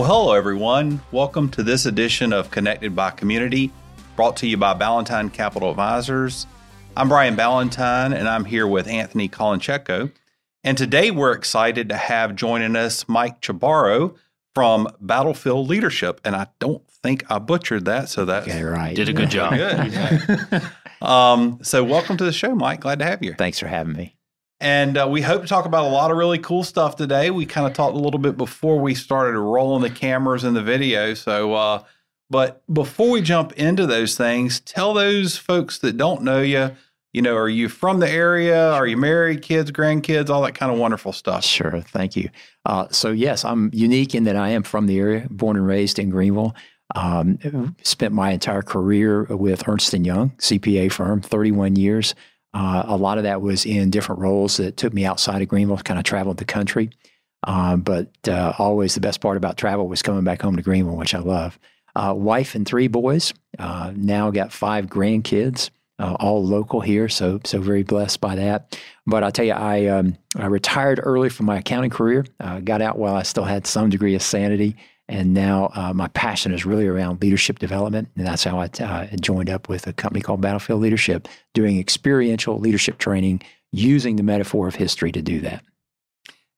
Well, hello, everyone. Welcome to this edition of Connected by Community, brought to you by Ballantine Capital Advisors. I'm Brian Ballantine, and I'm here with Anthony Colincheco. And today we're excited to have joining us Mike Chibbaro from Battlefield Leadership. And I don't think I butchered that, so that's okay, right. Did a good job. good. um, so, welcome to the show, Mike. Glad to have you. Thanks for having me. And uh, we hope to talk about a lot of really cool stuff today. We kind of talked a little bit before we started rolling the cameras and the video. So, uh, but before we jump into those things, tell those folks that don't know you, you know, are you from the area? Are you married, kids, grandkids, all that kind of wonderful stuff? Sure. Thank you. Uh, so, yes, I'm unique in that I am from the area, born and raised in Greenville. Um, spent my entire career with Ernst & Young, CPA firm, 31 years. Uh, a lot of that was in different roles that took me outside of Greenville, kind of traveled the country. Uh, but uh, always the best part about travel was coming back home to Greenville, which I love. Uh, wife and three boys. Uh, now got five grandkids, uh, all local here, so so very blessed by that. But I'll tell you, I um, I retired early from my accounting career. got out while I still had some degree of sanity, and now uh, my passion is really around leadership development. And that's how I uh, joined up with a company called Battlefield Leadership, doing experiential leadership training using the metaphor of history to do that.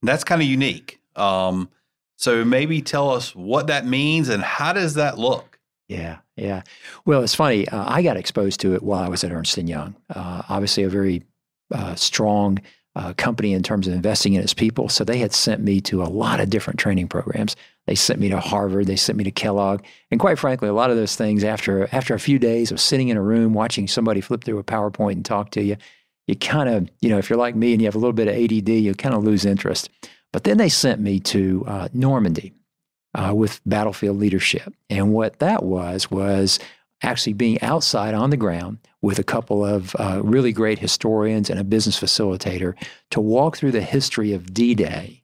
That's kind of unique. Um, so maybe tell us what that means and how does that look? Yeah, yeah. Well, it's funny. Uh, I got exposed to it while I was at Ernst and Young. Uh, obviously, a very uh, strong uh, company in terms of investing in its people. So they had sent me to a lot of different training programs. They sent me to Harvard. They sent me to Kellogg. And quite frankly, a lot of those things after after a few days of sitting in a room watching somebody flip through a PowerPoint and talk to you, you kind of you know if you're like me and you have a little bit of ADD, you kind of lose interest. But then they sent me to uh, Normandy uh, with battlefield leadership, and what that was was actually being outside on the ground with a couple of uh, really great historians and a business facilitator to walk through the history of D Day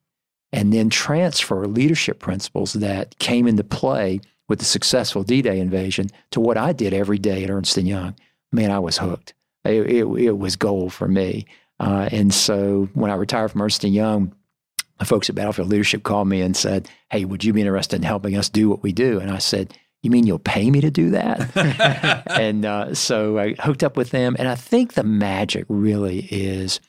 and then transfer leadership principles that came into play with the successful D Day invasion to what I did every day at Ernst & Young. Man, I was hooked. It, it, it was gold for me. Uh, and so when I retired from Ernst & Young, the folks at Battlefield Leadership called me and said, Hey, would you be interested in helping us do what we do? And I said, you mean you'll pay me to do that? and uh, so I hooked up with them. And I think the magic really is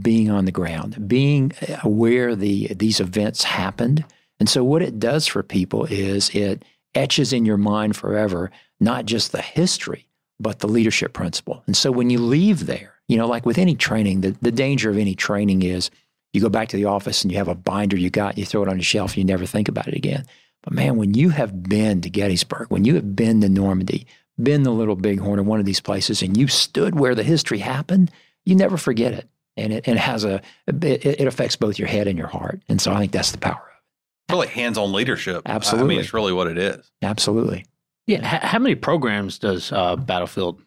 being on the ground, being aware the these events happened. And so what it does for people is it etches in your mind forever, not just the history, but the leadership principle. And so when you leave there, you know, like with any training, the, the danger of any training is you go back to the office and you have a binder you got, you throw it on the shelf, and you never think about it again. But man, when you have been to Gettysburg, when you have been to Normandy, been the Little Bighorn or one of these places, and you stood where the history happened, you never forget it. And it, it has a, it, it affects both your head and your heart. And so I think that's the power of it. Really hands on leadership. Absolutely. I mean, it's really what it is. Absolutely. Yeah. H- how many programs does uh, Battlefield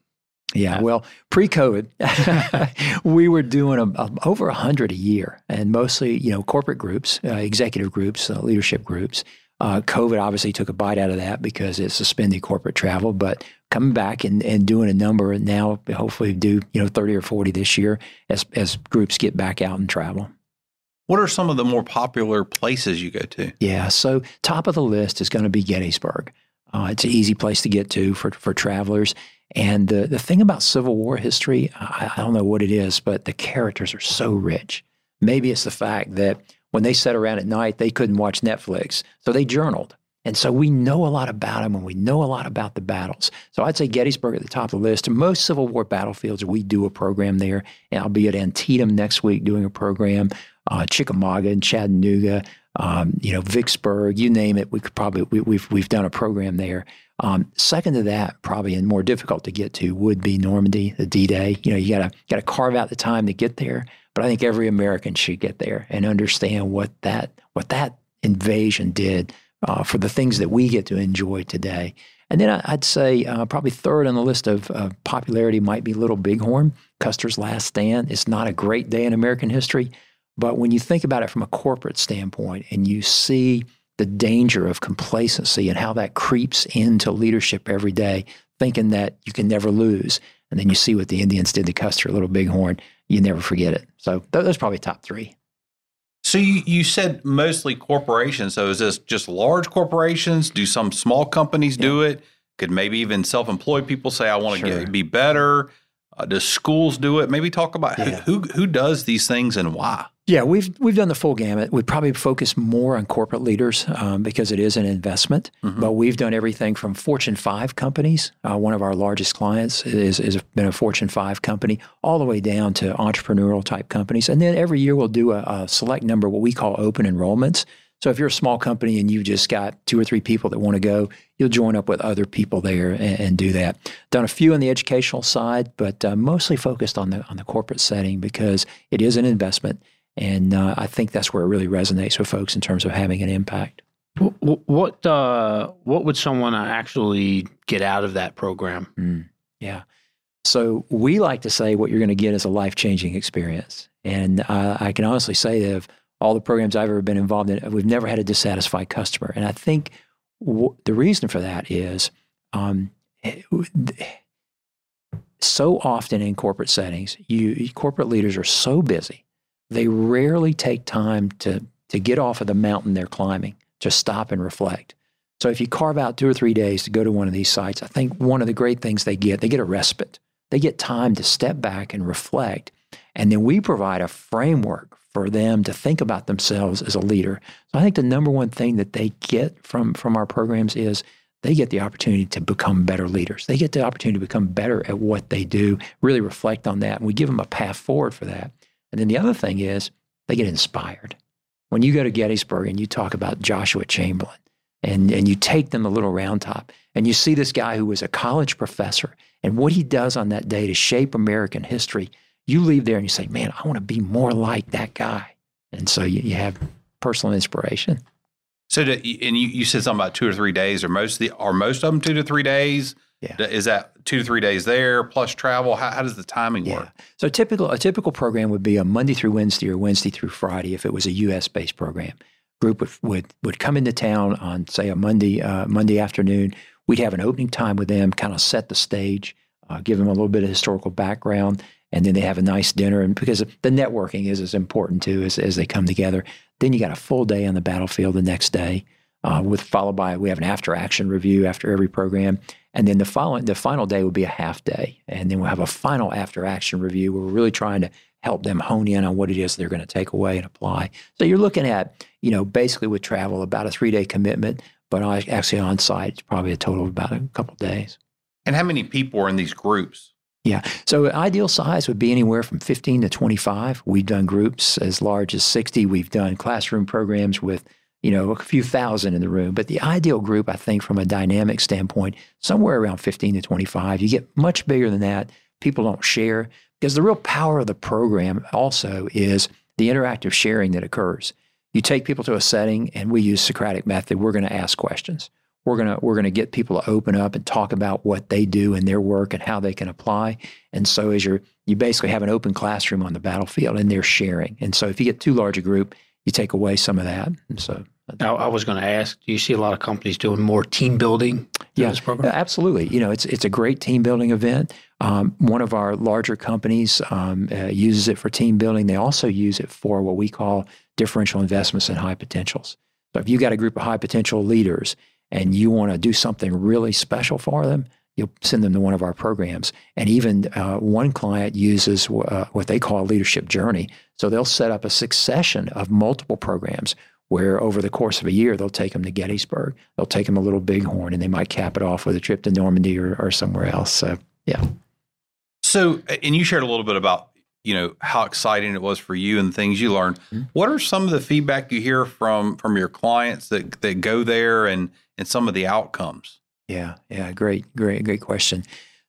yeah, well, pre-COVID, we were doing a, a, over a hundred a year, and mostly, you know, corporate groups, uh, executive groups, uh, leadership groups, uh, COVID obviously took a bite out of that because it suspended corporate travel, but coming back and, and doing a number and now, hopefully do, you know, 30 or 40 this year as, as groups get back out and travel. What are some of the more popular places you go to? Yeah, so top of the list is going to be Gettysburg. Uh, it's an easy place to get to for, for travelers. And the, the thing about Civil War history, I, I don't know what it is, but the characters are so rich. Maybe it's the fact that when they sat around at night, they couldn't watch Netflix. So they journaled. And so we know a lot about them and we know a lot about the battles. So I'd say Gettysburg at the top of the list. Most Civil War battlefields, we do a program there. And I'll be at Antietam next week doing a program, uh, Chickamauga and Chattanooga, um, you know, Vicksburg, you name it. We could probably, we, have we've, we've done a program there. Um, second to that, probably and more difficult to get to would be Normandy, the D-Day. You know, you gotta gotta carve out the time to get there. But I think every American should get there and understand what that what that invasion did uh, for the things that we get to enjoy today. And then I'd say uh, probably third on the list of uh, popularity might be Little Bighorn, Custer's Last Stand. It's not a great day in American history, but when you think about it from a corporate standpoint and you see the danger of complacency and how that creeps into leadership every day, thinking that you can never lose. And then you see what the Indians did to Custer, Little Bighorn you never forget it. So those probably top three. So you, you said mostly corporations. So is this just large corporations? Do some small companies yeah. do it? Could maybe even self-employed people say, "I want to sure. be better." Uh, does schools do it? Maybe talk about yeah. who, who who does these things and why. Yeah, we've we've done the full gamut. We probably focus more on corporate leaders um, because it is an investment. Mm-hmm. But we've done everything from Fortune five companies. Uh, one of our largest clients is is been a Fortune five company, all the way down to entrepreneurial type companies. And then every year we'll do a, a select number what we call open enrollments. So if you're a small company and you've just got two or three people that want to go, you'll join up with other people there and, and do that. Done a few on the educational side, but uh, mostly focused on the on the corporate setting because it is an investment and uh, I think that's where it really resonates with folks in terms of having an impact. What uh, what would someone actually get out of that program? Mm, yeah. So we like to say what you're going to get is a life changing experience, and uh, I can honestly say that of all the programs I've ever been involved in, we've never had a dissatisfied customer, and I think w- the reason for that is um, so often in corporate settings, you corporate leaders are so busy they rarely take time to, to get off of the mountain they're climbing, to stop and reflect. So if you carve out two or three days to go to one of these sites, I think one of the great things they get, they get a respite. They get time to step back and reflect. And then we provide a framework for them to think about themselves as a leader. So I think the number one thing that they get from, from our programs is they get the opportunity to become better leaders. They get the opportunity to become better at what they do, really reflect on that. And we give them a path forward for that. And then the other thing is they get inspired. When you go to Gettysburg and you talk about Joshua Chamberlain and, and you take them a little round top and you see this guy who was a college professor and what he does on that day to shape American history, you leave there and you say, man, I want to be more like that guy. And so you, you have personal inspiration. So, to, and you, you said something about two or three days, or most the, are most of them two to three days? Yeah. Is that two to three days there plus travel? How, how does the timing yeah. work? So typical a typical program would be a Monday through Wednesday or Wednesday through Friday if it was a U.S. based program. Group would, would would come into town on say a Monday uh, Monday afternoon. We'd have an opening time with them, kind of set the stage, uh, give them a little bit of historical background, and then they have a nice dinner. And because the networking is as important too as, as they come together, then you got a full day on the battlefield the next day. Uh, with followed by we have an after action review after every program, and then the following, the final day would be a half day. And then we'll have a final after action review where we're really trying to help them hone in on what it is they're going to take away and apply. So you're looking at, you know, basically with travel, about a three day commitment, but actually on site, it's probably a total of about a couple of days. And how many people are in these groups? Yeah. So ideal size would be anywhere from 15 to 25. We've done groups as large as 60. We've done classroom programs with you know, a few thousand in the room. But the ideal group, I think, from a dynamic standpoint, somewhere around 15 to 25. You get much bigger than that. People don't share because the real power of the program also is the interactive sharing that occurs. You take people to a setting and we use Socratic method. We're going to ask questions. We're going to we're going to get people to open up and talk about what they do in their work and how they can apply. And so as you're you basically have an open classroom on the battlefield and they're sharing. And so if you get too large a group, you take away some of that. And so now, I was going to ask, do you see a lot of companies doing more team building? Yeah, absolutely. You know, it's it's a great team building event. Um, one of our larger companies um, uh, uses it for team building. They also use it for what we call differential investments in high potentials. So if you've got a group of high potential leaders and you want to do something really special for them, you'll send them to one of our programs. And even uh, one client uses uh, what they call a leadership journey. So they'll set up a succession of multiple programs where over the course of a year, they'll take them to Gettysburg. They'll take them a little bighorn and they might cap it off with a trip to Normandy or, or somewhere else. So, yeah. So, and you shared a little bit about, you know, how exciting it was for you and things you learned. Mm-hmm. What are some of the feedback you hear from from your clients that that go there and and some of the outcomes? Yeah, yeah, great, great, great question.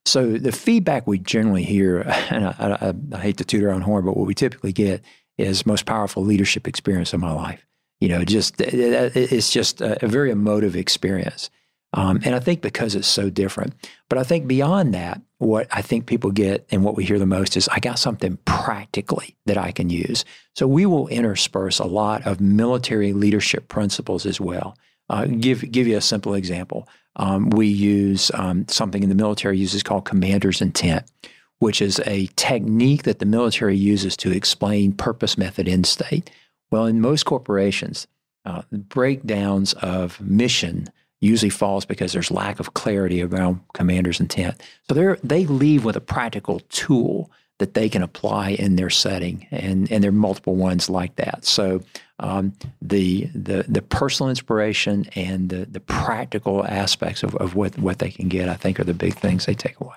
So the feedback we generally hear, and I, I, I hate to toot our own horn, but what we typically get is most powerful leadership experience of my life. You know, just it's just a, very emotive experience. Um, and I think because it's so different. But I think beyond that, what I think people get and what we hear the most is I got something practically that I can use. So we will intersperse a lot of military leadership principles as well. Uh, give give you a simple example. Um, we use um, something in the military uses called commander's intent, which is a technique that the military uses to explain purpose, method, end state. Well, in most corporations, uh, breakdowns of mission usually falls because there's lack of clarity around commander's intent. So they they leave with a practical tool that they can apply in their setting, and and there are multiple ones like that. So um, the the the personal inspiration and the the practical aspects of, of what what they can get, I think, are the big things they take away.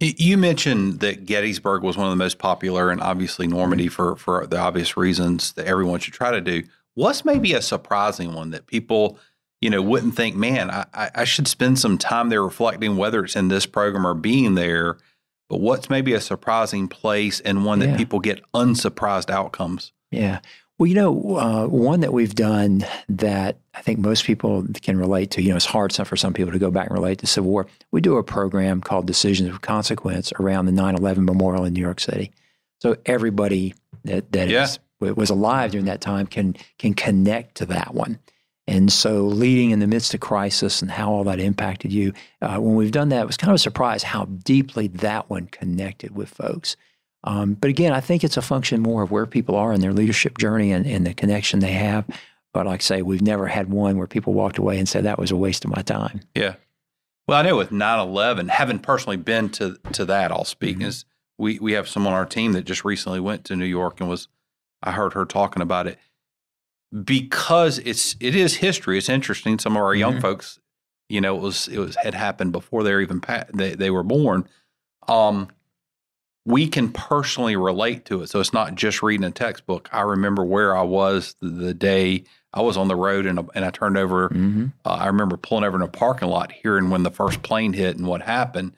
You mentioned that Gettysburg was one of the most popular, and obviously Normandy for for the obvious reasons that everyone should try to do. What's maybe a surprising one that people, you know, wouldn't think, man, I, I should spend some time there reflecting whether it's in this program or being there. But what's maybe a surprising place and one that Yeah. people get unsurprised outcomes? Yeah. Well, you know, uh, one that we've done that I think most people can relate to, you know, it's hard for some people to go back and relate to Civil War. We do a program called Decisions of Consequence around the 9 11 memorial in New York City. So everybody that, that Yeah. is- was alive during that time can, can connect to that one. And so, leading in the midst of crisis and how all that impacted you, uh, when we've done that, it was kind of a surprise how deeply that one connected with folks. Um, but again, I think it's a function more of where people are in their leadership journey and, and the connection they have. But like I say, we've never had one where people walked away and said that was a waste of my time. Yeah. Well, I know with 9-11, having personally been to to that, I'll speak Mhm. is we we have someone on our team that just recently went to New York and was I heard her talking about it because it's it is history. It's interesting. Some of our young Mhm. folks, you know, it was it was had happened before they were even pa- they they were born. Um, we can personally relate to it, so it's not just reading a textbook. I remember where I was the, the day I was on the road and and I turned over Mm-hmm. uh, I remember pulling over in a parking lot, hearing when the first plane hit and what happened.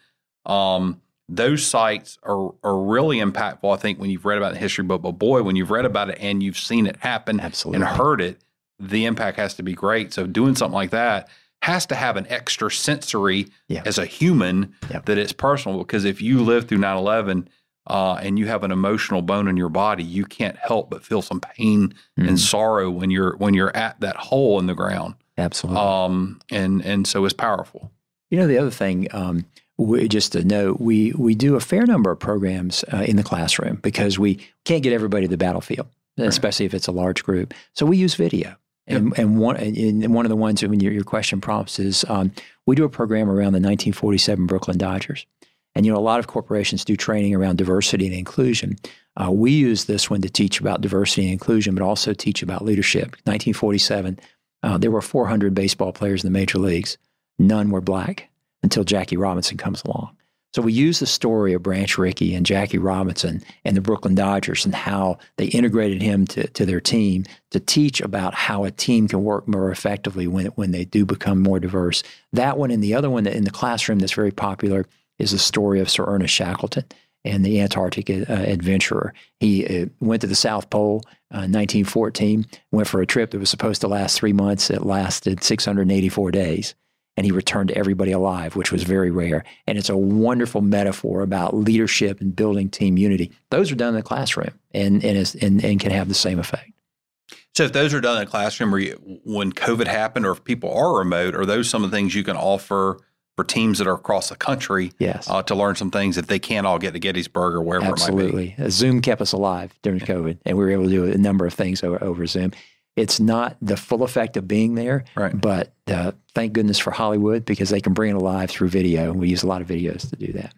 Um, those sites are are really impactful. I think when you've read about the history book, but boy, when you've read about it and you've seen it happen Absolutely. and heard it, the impact has to be great. So doing something like that has to have an extra sensory Yeah. as a human Yep. that it's personal. Because if you live through 9-11 uh, and you have an emotional bone in your body, you can't help but feel some pain Mhm. and sorrow when you're when you're at that hole in the ground. Absolutely. Um, and and so it's powerful. You know, the other thing, um, we, just to note, we we do a fair number of programs uh, in the classroom because we can't get everybody to the battlefield, especially if it's a large group. So we use video. And, and one and one of the ones when your, your question prompts is um, we do a program around the 1947 Brooklyn Dodgers, and you know a lot of corporations do training around diversity and inclusion. Uh, we use this one to teach about diversity and inclusion, but also teach about leadership. 1947, uh, there were 400 baseball players in the major leagues. None were black until Jackie Robinson comes along. So we use the story of Branch Rickey and Jackie Robinson and the Brooklyn Dodgers and how they integrated him to, to their team to teach about how a team can work more effectively when, when they do become more diverse. That one and the other one in the classroom that's very popular is the story of Sir Ernest Shackleton and the Antarctic uh, adventurer. He uh, went to the South Pole uh, in 1914, went for a trip that was supposed to last three months. It lasted 684 days and he returned everybody alive, which was very rare. And it's a wonderful metaphor about leadership and building team unity. Those are done in the classroom and and, is, and, and can have the same effect. So if those are done in the classroom, or you, when COVID happened, or if people are remote, are those some of the things you can offer for teams that are across the country Yes, uh, to learn some things if they can't all get to Gettysburg or wherever it might be? absolutely. Uh, Zoom kept us alive during COVID, and we were able to do a number of things over, over Zoom. It's not the full effect of being there, Right. but uh, thank goodness for Hollywood because they can bring it alive through video, and we use a lot of videos to do that.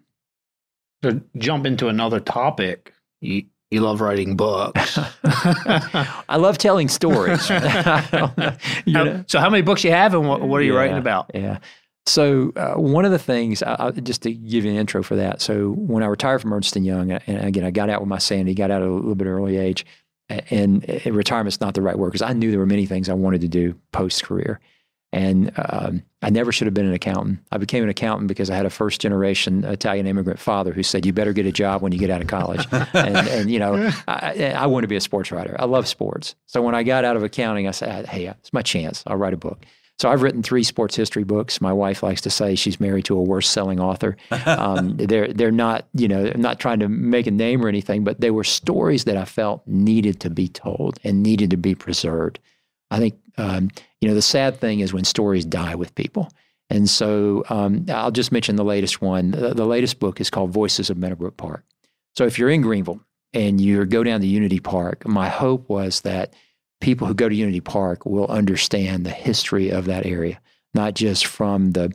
To jump into another topic, you, you love writing books. I love telling stories. I don't know, you How- know? so, how many books you have, and what, what are you Yeah, writing about? Yeah. So uh, one of the things, I, I, just to give you an intro for that. So when I retired from Ernst and Young, and again I got out with my sanity, got out at a little bit early age, a- and retirement's not the right word because I knew there were many things I wanted to do post career, and um, I never should have been an accountant. I became an accountant because I had a first generation Italian immigrant father who said, "You better get a job when you get out of college." and, and you know, I, I wanted to be a sports writer. I love sports. So when I got out of accounting, I said, "Hey, it's my chance. I'll write a book." So I've written three sports history books. My wife likes to say she's married to a worst selling author. Um, they're they're not you know I'm not trying to make a name or anything, but they were stories that I felt needed to be told and needed to be preserved. I think um, you know the sad thing is when stories die with people. And so um, I'll just mention the latest one. The, the latest book is called Voices of Meadowbrook Park. So if you're in Greenville and you go down to Unity Park, my hope was that people who go to Unity Park will understand the history of that area, not just from the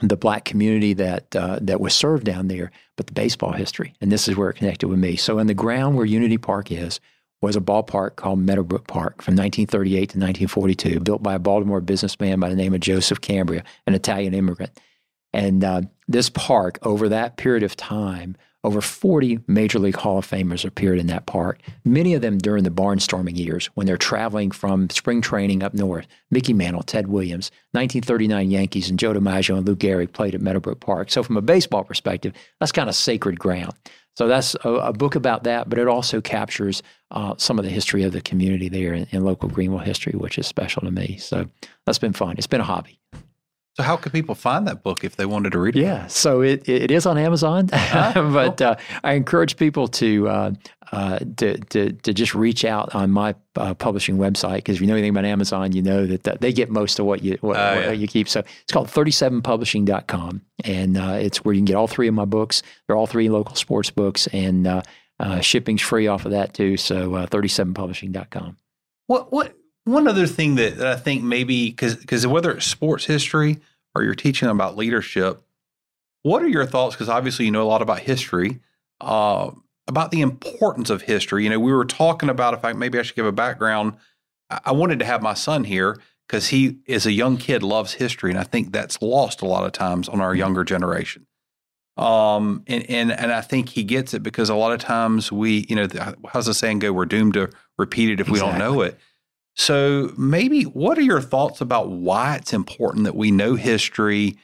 the black community that uh, that was served down there, but the baseball history. And this is where it connected with me. So in the ground where Unity Park is was a ballpark called Meadowbrook Park from 1938 to 1942, built by a Baltimore businessman by the name of Joseph Cambria, an Italian immigrant. And uh, this park, over that period of time, over 40 Major League Hall of Famers appeared in that park, many of them during the barnstorming years when they're traveling from spring training up north. Mickey Mantle, Ted Williams, 1939 Yankees, and Joe DiMaggio and Lou Gehrig played at Meadowbrook Park. So, from a baseball perspective, that's kind of sacred ground. So, that's a, a book about that, but it also captures uh, some of the history of the community there in local Greenville history, which is special to me. So, that's been fun. It's been a hobby. So, how could people find that book if they wanted to read it? Yeah, so it, it is on Amazon, uh-huh. but uh, I encourage people to, uh, uh, to, to to just reach out on my uh, publishing website because if you know anything about Amazon, you know that, that they get most of what you what, oh, yeah. what you keep. So it's called 37publishing.com, and uh, it's where you can get all three of my books. They're all three local sports books, and uh, shipping's free off of that too. So 37publishing.com. What what one other thing that, that I think maybe because because whether it's sports history or you're teaching about leadership, what are your thoughts? Because obviously you know a lot about history, uh, about the importance of history. You know, we were talking about if I maybe I should give a background. I, I wanted to have my son here because he is a young kid, loves history, and I think that's lost a lot of times on our mm-hmm. younger generation. Um, and and and I think he gets it because a lot of times we, you know, how's the saying go? We're doomed to repeat it if exactly. we don't know it. So, maybe what are your thoughts about why it's important that we know history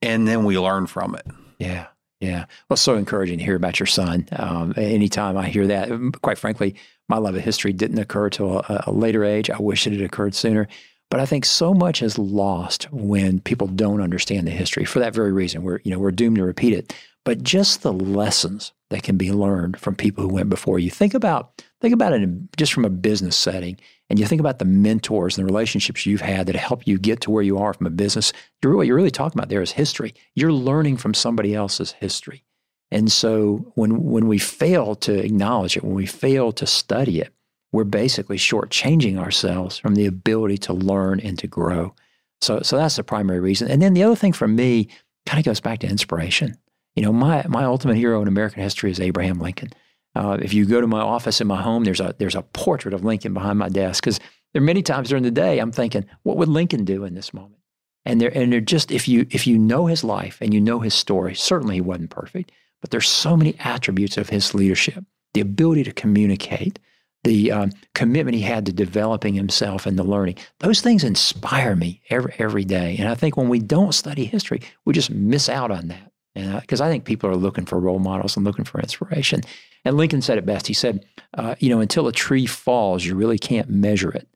and then we learn from it? Yeah. Yeah. Well, so encouraging to hear about your son. Um, anytime I hear that, quite frankly, my love of history didn't occur till a, a later age. I wish it had occurred sooner. But I think so much is lost when people don't understand the history for that very reason. We're, you know, we're doomed to repeat it. But just the lessons that can be learned from people who went before you. Think about think about it in, just from a business setting and you think about the mentors and the relationships you've had that help you get to where you are from a business, you're, what you're really talking about there is history. You're learning from somebody else's history. And so when, when we fail to acknowledge it, when we fail to study it, we're basically shortchanging ourselves from the ability to learn and to grow. So, so that's the primary reason. And then the other thing for me kind of goes back to inspiration. You know, my, my ultimate hero in American history is Abraham Lincoln. Uh, if you go to my office in my home, there's a there's a portrait of Lincoln behind my desk because there are many times during the day I'm thinking, what would Lincoln do in this moment? And there and they're just if you if you know his life and you know his story, certainly he wasn't perfect, but there's so many attributes of his leadership, the ability to communicate, the um, commitment he had to developing himself and the learning. Those things inspire me every every day. And I think when we don't study history, we just miss out on that because I think people are looking for role models and looking for inspiration. And Lincoln said it best. He said, uh, you know, until a tree falls, you really can't measure it.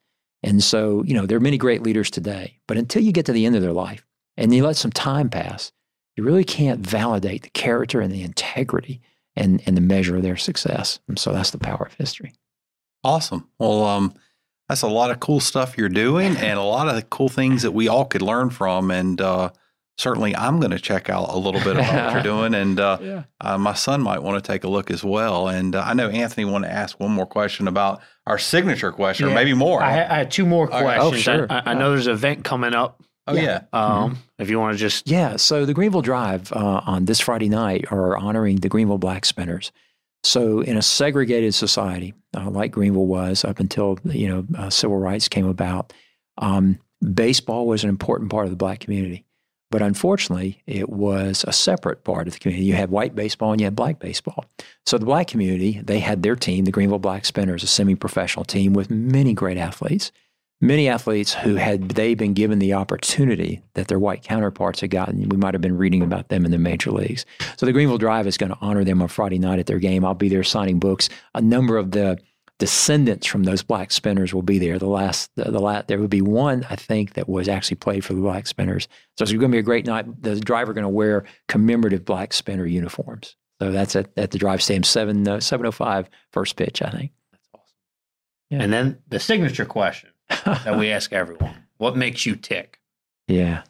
And so, you know, there are many great leaders today, but until you get to the end of their life and you let some time pass, you really can't validate the character and the integrity and, and the measure of their success. And so that's the power of history. Awesome. Well, um, that's a lot of cool stuff you're doing and a lot of cool things that we all could learn from. And uh, certainly I'm going to check out a little bit about what you're doing, and uh, yeah. uh, my son might want to take a look as well. And uh, I know Anthony wanted to ask one more question about our signature question, yeah. or maybe more. I, I had two more questions. Oh, sure. I, I, know there's an event coming up. Oh yeah. Um, mm-hmm. If you want to just yeah, so the Greenville Drive uh, on this Friday night are honoring the Greenville Black Spinners. So in a segregated society uh, like Greenville was up until you know uh, civil rights came about, um, baseball was an important part of the black community. But unfortunately, it was a separate part of the community. You had white baseball and you had black baseball. So the black community, they had their team, the Greenville Black Spinners, a semi-professional team with many great athletes. Many athletes who had they been given the opportunity that their white counterparts had gotten, we might have been reading about them in the major leagues. So the Greenville Drive is going to honor them on Friday night at their game. I'll be there signing books. A number of the descendants from those black spinners will be there. The last, the, the last, there would be one, I think, that was actually played for the black spinners. So it's going to be a great night. The driver going to wear commemorative black spinner uniforms. So that's at, at the drive stadium, 7, uh, 705 first pitch, I think. That's awesome. Yeah. And then the signature question that we ask everyone what makes you tick? Yeah.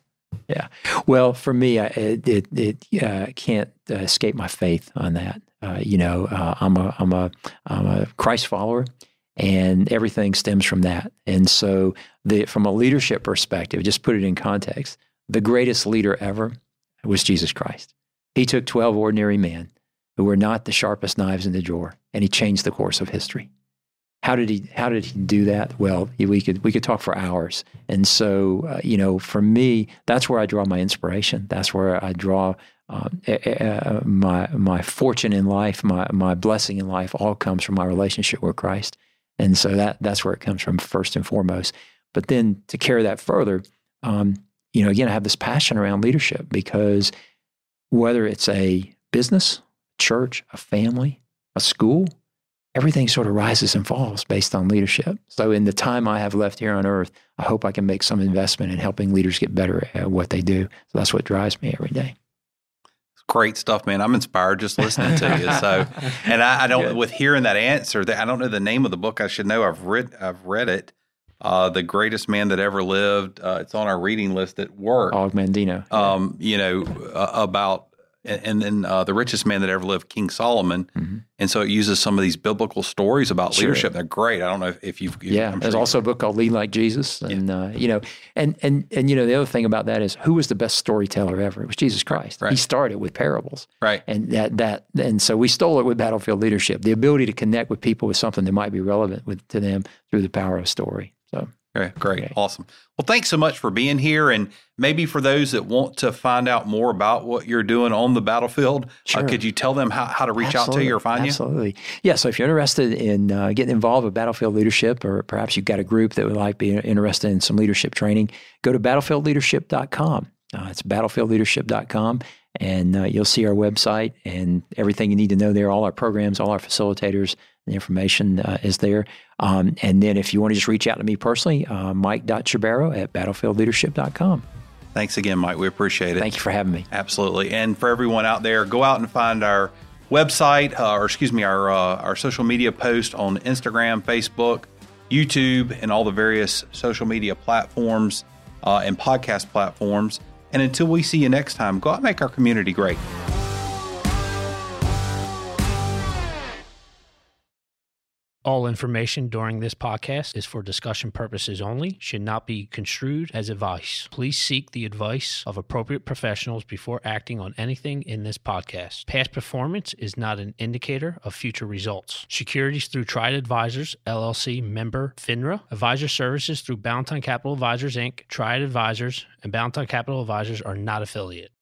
Yeah. Well, for me, I, it, it, it uh, can't uh, escape my faith on that. Uh, you know, uh, I'm a I'm a I'm a Christ follower, and everything stems from that. And so, the from a leadership perspective, just put it in context. The greatest leader ever was Jesus Christ. He took 12 ordinary men who were not the sharpest knives in the drawer, and he changed the course of history. How did he? How did he do that? Well, we could we could talk for hours. And so, uh, you know, for me, that's where I draw my inspiration. That's where I draw uh, uh, my my fortune in life, my my blessing in life, all comes from my relationship with Christ. And so that that's where it comes from first and foremost. But then to carry that further, um, you know, again, I have this passion around leadership because whether it's a business, church, a family, a school, everything sort of rises and falls based on leadership. So, in the time I have left here on earth, I hope I can make some investment in helping leaders get better at what they do. So, that's what drives me every day. Great stuff, man. I'm inspired just listening to you. So, and I, I don't, Good. with hearing that answer, that I don't know the name of the book. I should know. I've read, I've read it. Uh, the greatest man that ever lived. Uh, it's on our reading list at work. Og Mandino. Um, you know, uh, about and then uh, the richest man that ever lived, King Solomon. Mm-hmm. And so it uses some of these biblical stories about sure. leadership. They're great. I don't know if, if you've. Yeah, there's also a book called Lead Like Jesus, and yeah. uh, you know, and and and you know, the other thing about that is who was the best storyteller ever? It was Jesus Christ. Right. He started with parables, right? And that that and so we stole it with battlefield leadership, the ability to connect with people with something that might be relevant with to them through the power of story. So Okay, great. Okay. Awesome. Well, thanks so much for being here. And maybe for those that want to find out more about what you're doing on the battlefield, uh, sure. uh, could you tell them how, how to reach Absolutely. out to you or find Absolutely. you? Absolutely. Yeah. So if you're interested in uh, getting involved with battlefield leadership, or perhaps you've got a group that would like be interested in some leadership training, go to battlefieldleadership.com. Uh, it's battlefieldleadership.com. And uh, you'll see our website and everything you need to know there, all our programs, all our facilitators, the information uh, is there. Um, and then if you want to just reach out to me personally, uh, mike.chibbaro at battlefieldleadership.com. Thanks again, Mike. We appreciate it. Thank you for having me. Absolutely. And for everyone out there, go out and find our website, uh, or excuse me, our, uh, our social media post on Instagram, Facebook, YouTube, and all the various social media platforms uh, and podcast platforms. And until we see you next time, go out and make our community great. All information during this podcast is for discussion purposes only, should not be construed as advice. Please seek the advice of appropriate professionals before acting on anything in this podcast. Past performance is not an indicator of future results. Securities through Triad Advisors, LLC member FINRA. Advisor services through Ballantine Capital Advisors, Inc., Triad Advisors, and Ballantine Capital Advisors are not affiliate.